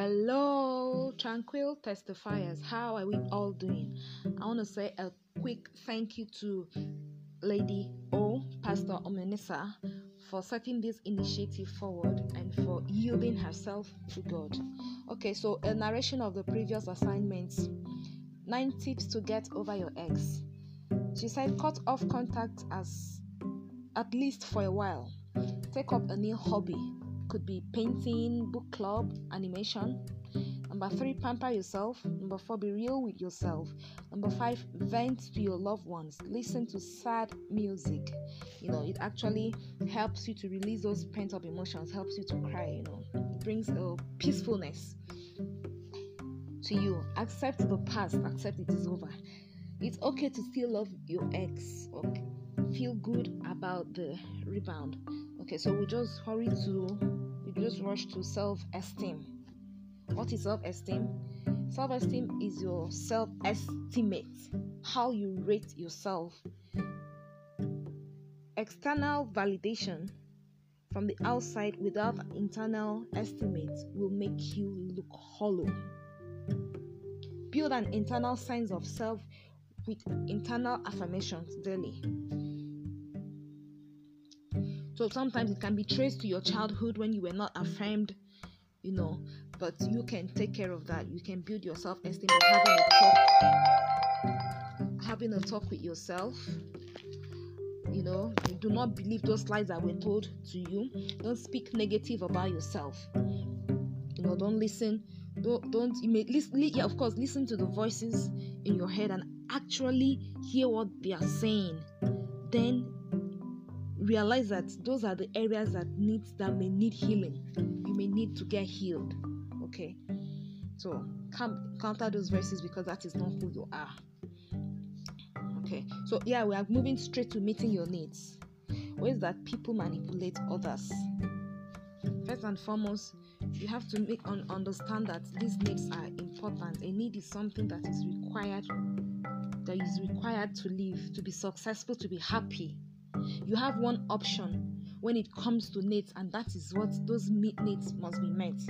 Hello, tranquil testifiers. How are we all doing? I want to say a quick thank you to Lady O, Pastor Omenisa, for setting this initiative forward and for yielding herself to God. Okay, so a narration of the previous assignments nine tips to get over your ex. She said, cut off contact as at least for a while. Take up a new hobby could be painting, book club, animation. Number three, pamper yourself. Number four, be real with yourself. Number five, vent to your loved ones. Listen to sad music. You know, it actually helps you to release those pent up emotions, helps you to cry, you know, it brings a peacefulness to you. Accept the past, accept it is over. It's okay to still love your ex. Okay. Feel good about the rebound. Okay, so we just hurry to rush to self-esteem. What is self-esteem? Self-esteem is your self-estimate, how you rate yourself. External validation from the outside without internal estimate will make you look hollow. Build an internal sense of self with internal affirmations daily. So sometimes it can be traced to your childhood when you were not affirmed, you know, but you can take care of that. You can build your self esteem by having a talk, having a talk with yourself. You know, you do not believe those lies that were told to you. Don't speak negative about yourself. You know, don't listen. Don't don't you may listen. Yeah, of course, listen to the voices in your head and actually hear what they are saying. Then realize that those are the areas that need that may need healing. You may need to get healed. Okay. So counter those verses because that is not who you are. Okay. So yeah, we are moving straight to meeting your needs. Ways that people manipulate others. First and foremost, you have to make un- understand that these needs are important. A need is something that is required that is required to live, to be successful, to be happy you have one option when it comes to needs, and that is what those needs must be met.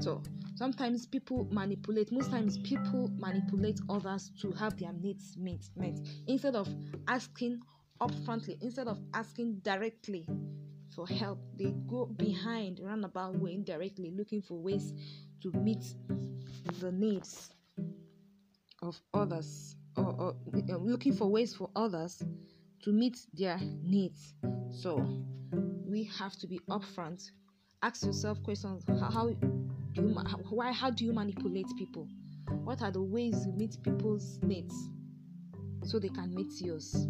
So sometimes people manipulate, most times people manipulate others to have their needs met, met instead of asking upfrontly, instead of asking directly for help, they go behind roundabout way indirectly looking for ways to meet the needs of others or, or uh, looking for ways for others to meet their mm. needs. So we have to be upfront. Ask yourself questions. How, do you why how do you manipulate people? What are the ways you meet people's needs so they can meet yours?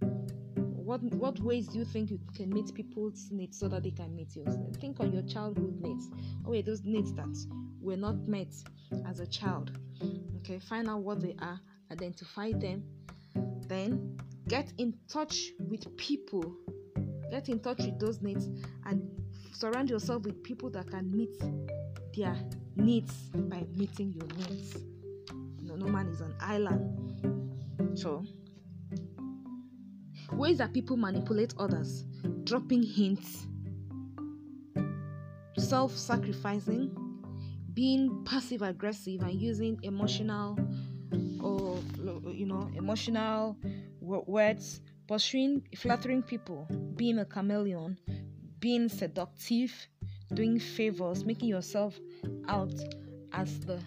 What what ways do you think you can meet people's needs so that they can meet yours? Think on your childhood needs. Oh wait, those needs that were not met as a child. Okay, find out what they are, identify them, then get in touch with people. Get in touch with those needs and surround yourself with people that can meet their needs by meeting your needs. You know, no man is an island. So ways that people manipulate others. Dropping hints. Self-sacrificing. Being passive aggressive and using emotional or you know emotional words, pursuing, flattering people, being a chameleon, being seductive, doing favors, making yourself out as the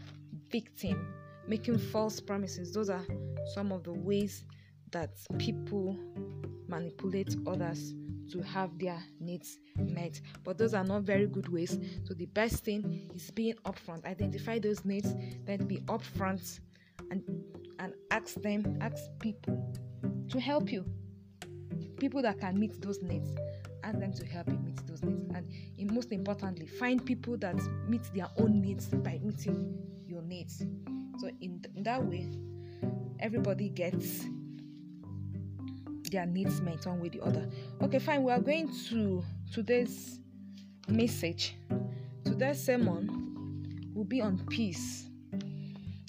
victim, making false promises. Those are some of the ways that people manipulate others to have their needs met. But those are not very good ways. So the best thing is being upfront. Identify those needs, then be upfront and and ask them, ask people to help you. People that can meet those needs, ask them to help you meet those needs. And most importantly, find people that meet their own needs by meeting your needs. So, in, in that way, everybody gets their needs met one way or the other. Okay, fine. We are going to today's message. Today's sermon will be on peace.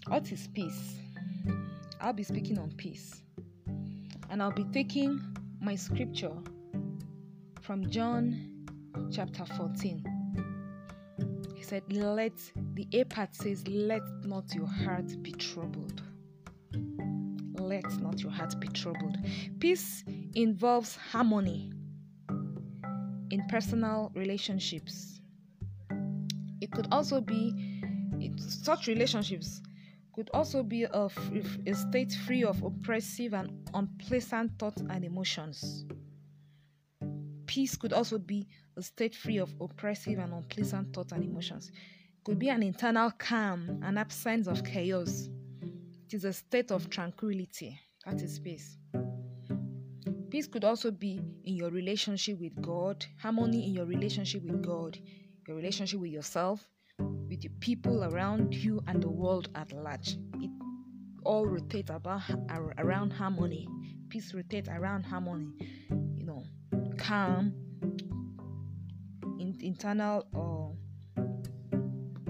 What is peace? I'll be speaking on peace and I'll be taking my scripture from John chapter 14. He said, Let the A part says, Let not your heart be troubled. Let not your heart be troubled. Peace involves harmony in personal relationships. It could also be it, such relationships could also be a, state free of oppressive and unpleasant thoughts and emotions. Peace could also be a state free of oppressive and unpleasant thoughts and emotions. It could be an internal calm, an absence of chaos. It is a state of tranquility. That is peace. Peace could also be in your relationship with God, harmony in your relationship with God, your relationship with yourself, with the people around you, and the world at large. It all rotates about around harmony. Peace rotates around harmony. You know, calm, in, internal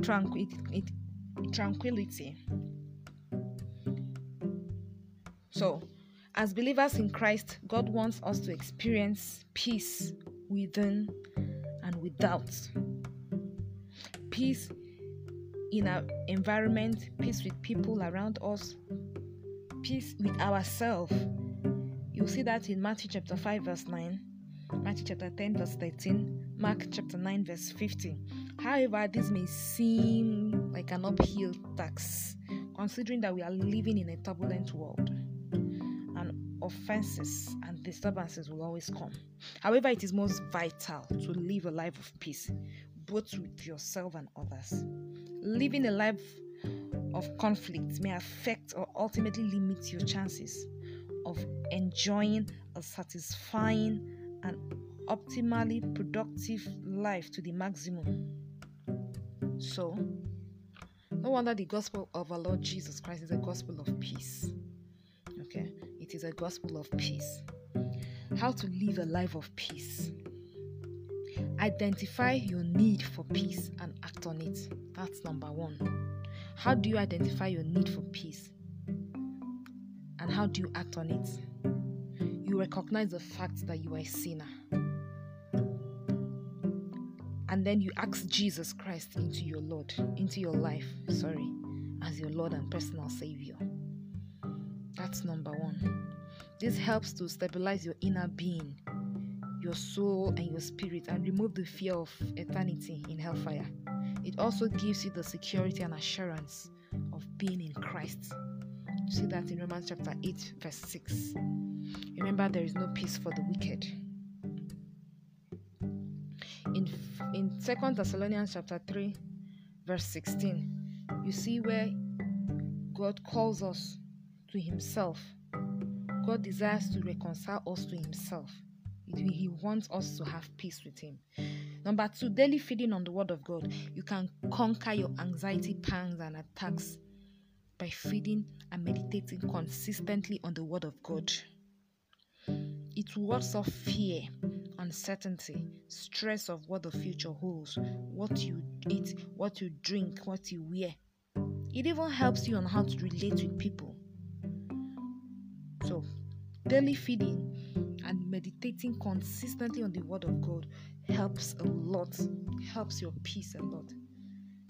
tranquility, tranquility. So, as believers in Christ, God wants us to experience peace within and without. Peace in our environment, peace with people around us, peace with ourselves. You'll see that in Matthew chapter 5, verse 9, Matthew chapter 10, verse 13, Mark chapter 9, verse 15. However, this may seem like an uphill task, considering that we are living in a turbulent world and offenses and disturbances will always come. However, it is most vital to live a life of peace, both with yourself and others. Living a life of conflict may affect or ultimately limit your chances of enjoying a satisfying and optimally productive life to the maximum. So, no wonder the gospel of our Lord Jesus Christ is a gospel of peace. Okay, it is a gospel of peace. How to live a life of peace. Identify your need for peace and act on it. That's number one. How do you identify your need for peace? And how do you act on it? You recognize the fact that you are a sinner. And then you ask Jesus Christ into your Lord, into your life, sorry, as your Lord and personal Savior. That's number one. This helps to stabilize your inner being your soul and your spirit and remove the fear of eternity in hellfire. It also gives you the security and assurance of being in Christ. You see that in Romans chapter 8, verse 6. Remember, there is no peace for the wicked. In, in 2 Thessalonians chapter 3, verse 16, you see where God calls us to Himself. God desires to reconcile us to Himself. He wants us to have peace with Him. Number two, daily feeding on the Word of God. You can conquer your anxiety pangs and attacks by feeding and meditating consistently on the Word of God. It wards off fear, uncertainty, stress of what the future holds, what you eat, what you drink, what you wear. It even helps you on how to relate with people. So, daily feeding and meditating consistently on the Word of God helps a lot, helps your peace a lot.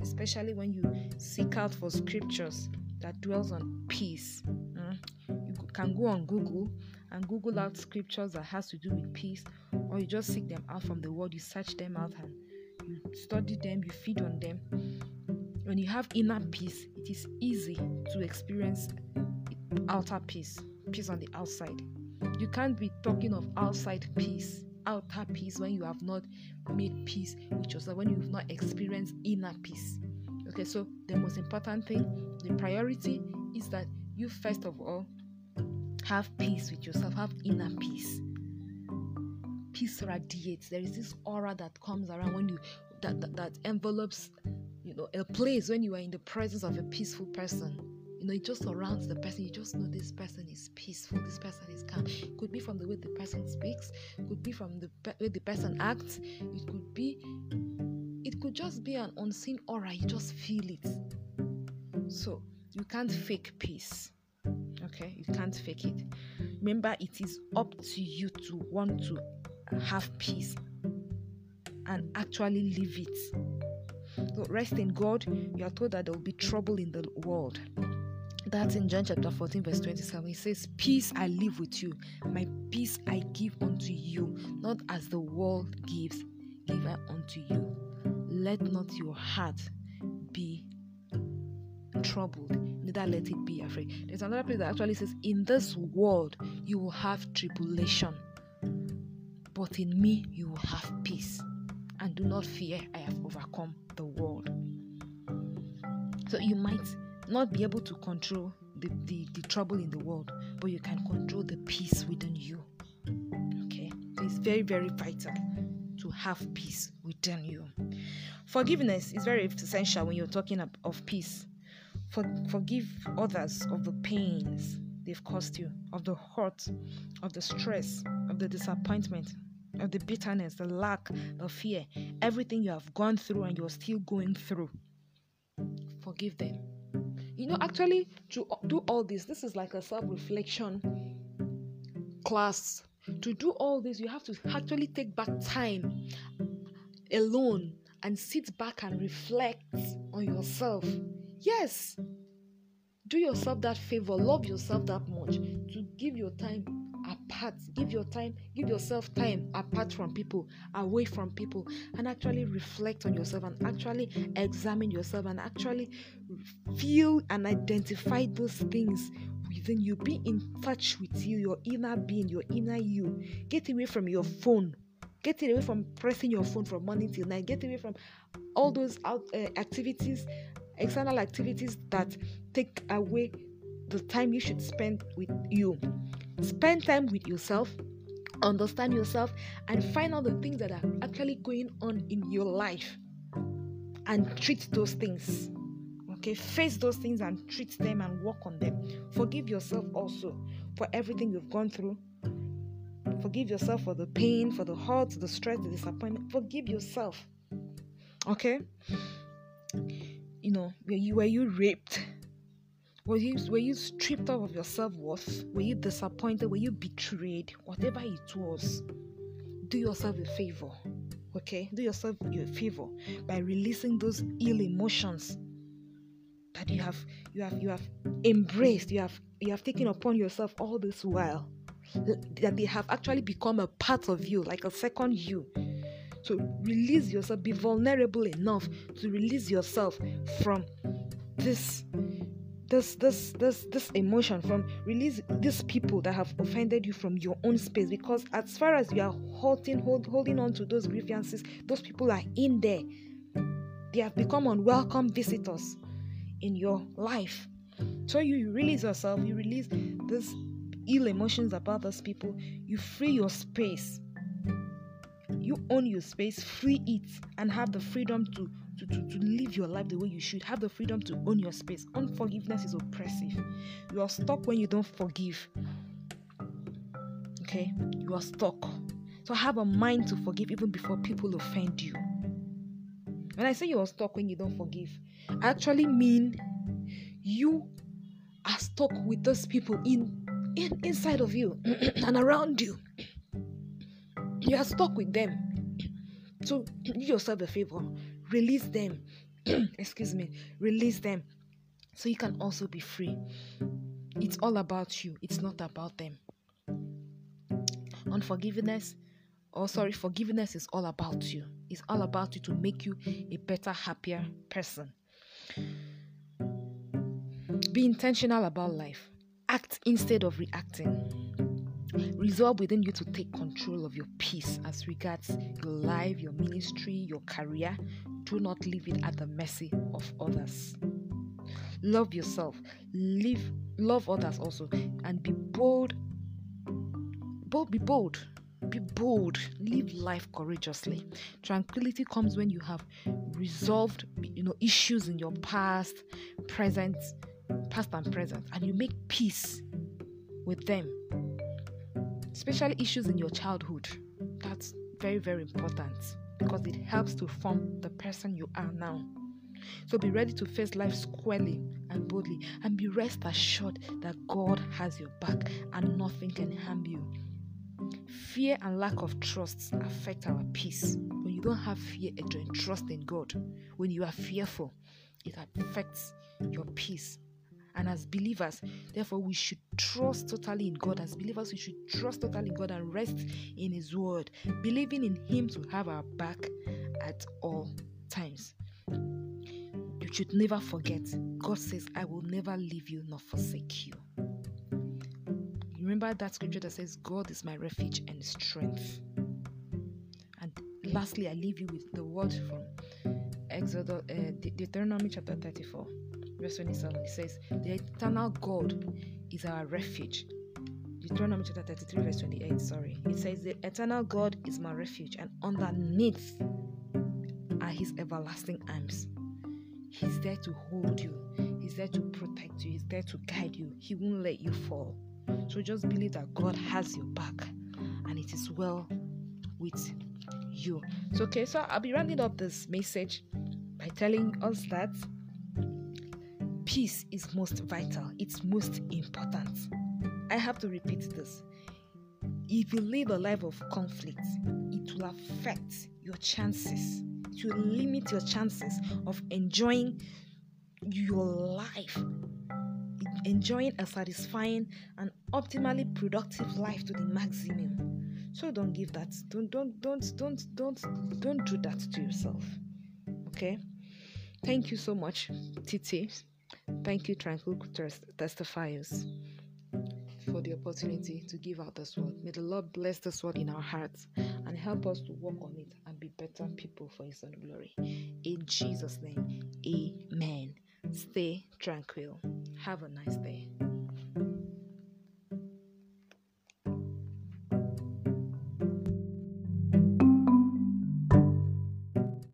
Especially when you seek out for scriptures that dwells on peace. Mm? You can go on Google and Google out scriptures that has to do with peace, or you just seek them out from the Word. You search them out and you study them, you feed on them. When you have inner peace, it is easy to experience outer peace, peace on the outside. You can't be talking of outside peace, outer peace when you have not made peace with yourself, when you've not experienced inner peace. Okay, so the most important thing, the priority is that you first of all have peace with yourself, have inner peace. Peace radiates. There is this aura that comes around when you that, that, that envelopes you know a place when you are in the presence of a peaceful person you know, it just surrounds the person. You just know this person is peaceful, this person is calm. It could be from the way the person speaks, it could be from the way the person acts, it could be, it could just be an unseen aura. You just feel it. So you can't fake peace. Okay, you can't fake it. Remember, it is up to you to want to have peace and actually live it. So rest in God. You are told that there will be trouble in the world. That's in John chapter 14, verse 27. He says, Peace I live with you, my peace I give unto you, not as the world gives, give I unto you. Let not your heart be troubled, neither let it be afraid. There's another place that actually says, In this world you will have tribulation, but in me you will have peace. And do not fear, I have overcome the world. So you might not be able to control the, the, the trouble in the world, but you can control the peace within you. Okay? It's very, very vital to have peace within you. Forgiveness is very essential when you're talking of, of peace. For, forgive others of the pains they've caused you, of the hurt, of the stress, of the disappointment, of the bitterness, the lack, the fear, everything you have gone through and you're still going through. Forgive them. You know, actually, to do all this, this is like a self reflection class. To do all this, you have to actually take back time alone and sit back and reflect on yourself. Yes, do yourself that favor, love yourself that much to give your time apart. Give your time, give yourself time apart from people, away from people, and actually reflect on yourself and actually examine yourself and actually feel and identify those things within you. Be in touch with you, your inner being, your inner you. Get away from your phone. Get away from pressing your phone from morning till night. Get away from all those out, uh, activities, external activities that take away the time you should spend with you. Spend time with yourself, understand yourself, and find out the things that are actually going on in your life and treat those things. Okay, face those things and treat them and work on them. Forgive yourself also for everything you've gone through. Forgive yourself for the pain, for the hurt, the stress, the disappointment. Forgive yourself. Okay? You know, were you were you raped? Were you were you stripped off of your self-worth? Were you disappointed? Were you betrayed? Whatever it was, do yourself a favor. Okay? Do yourself a favor by releasing those ill emotions that you have you have you have embraced, you have you have taken upon yourself all this while. That they have actually become a part of you, like a second you. So release yourself, be vulnerable enough to release yourself from this this this this this emotion from release these people that have offended you from your own space because as far as you are holding hold, holding on to those grievances those people are in there they have become unwelcome visitors in your life so you release yourself you release these ill emotions about those people you free your space you own your space free it and have the freedom to to, to, to live your life the way you should. Have the freedom to own your space. Unforgiveness is oppressive. You are stuck when you don't forgive. Okay? You are stuck. So have a mind to forgive even before people offend you. When I say you are stuck when you don't forgive, actually mean you are stuck with those people in, in inside of you and around you. You are stuck with them. So do yourself a favor release them. Excuse me, release them so you can also be free. It's all about you, it's not about them. Unforgiveness, or sorry, forgiveness is all about you. It's all about you to make you a better, happier person. Be intentional about life. Act instead of reacting. Resolve within you to take control of your peace as regards your life, your ministry, your career. Do not leave it at the mercy of others. Love yourself. Live, love others also, and be bold. Bold, be bold. Be bold. Live life courageously. Tranquility comes when you have resolved, you know, issues in your past, present, past and present, and you make peace with them especially issues in your childhood. That's very, very important because it helps to form the person you are now. So be ready to face life squarely and boldly, and be rest assured that God has your back and nothing can harm you. Fear and lack of trust affect our peace. When you don't have fear, and trust in God. When you are fearful, it affects your peace. And as believers, therefore, we should trust totally in God. As believers, we should trust totally in God and rest in His word, believing in Him to have our back at all times. You should never forget, God says, I will never leave you nor forsake you. Remember that scripture that says, God is my refuge and strength. And lastly, I leave you with the word from Exodus, uh, Deuteronomy chapter 34, verse 27. It says, The eternal God is our refuge. Deuteronomy chapter 33, verse 28. Sorry. It says, The eternal God is my refuge, and underneath are his everlasting arms. He's there to hold you, He's there to protect you, He's there to guide you. He won't let you fall. So just believe that God has your back and it is well with you. So, okay, so I'll be rounding up this message by telling us that peace is most vital, it's most important. I have to repeat this. If you live a life of conflict, it will affect your chances to limit your chances of enjoying your life enjoying a satisfying and optimally productive life to the maximum so don't give that don't don't don't don't don't don't do that to yourself okay thank you so much titi thank you tranquil testifiers for the opportunity to give out this word may the lord bless this word in our hearts and help us to work on it and be better people for His own glory. In Jesus' name, amen. Stay tranquil. Have a nice day.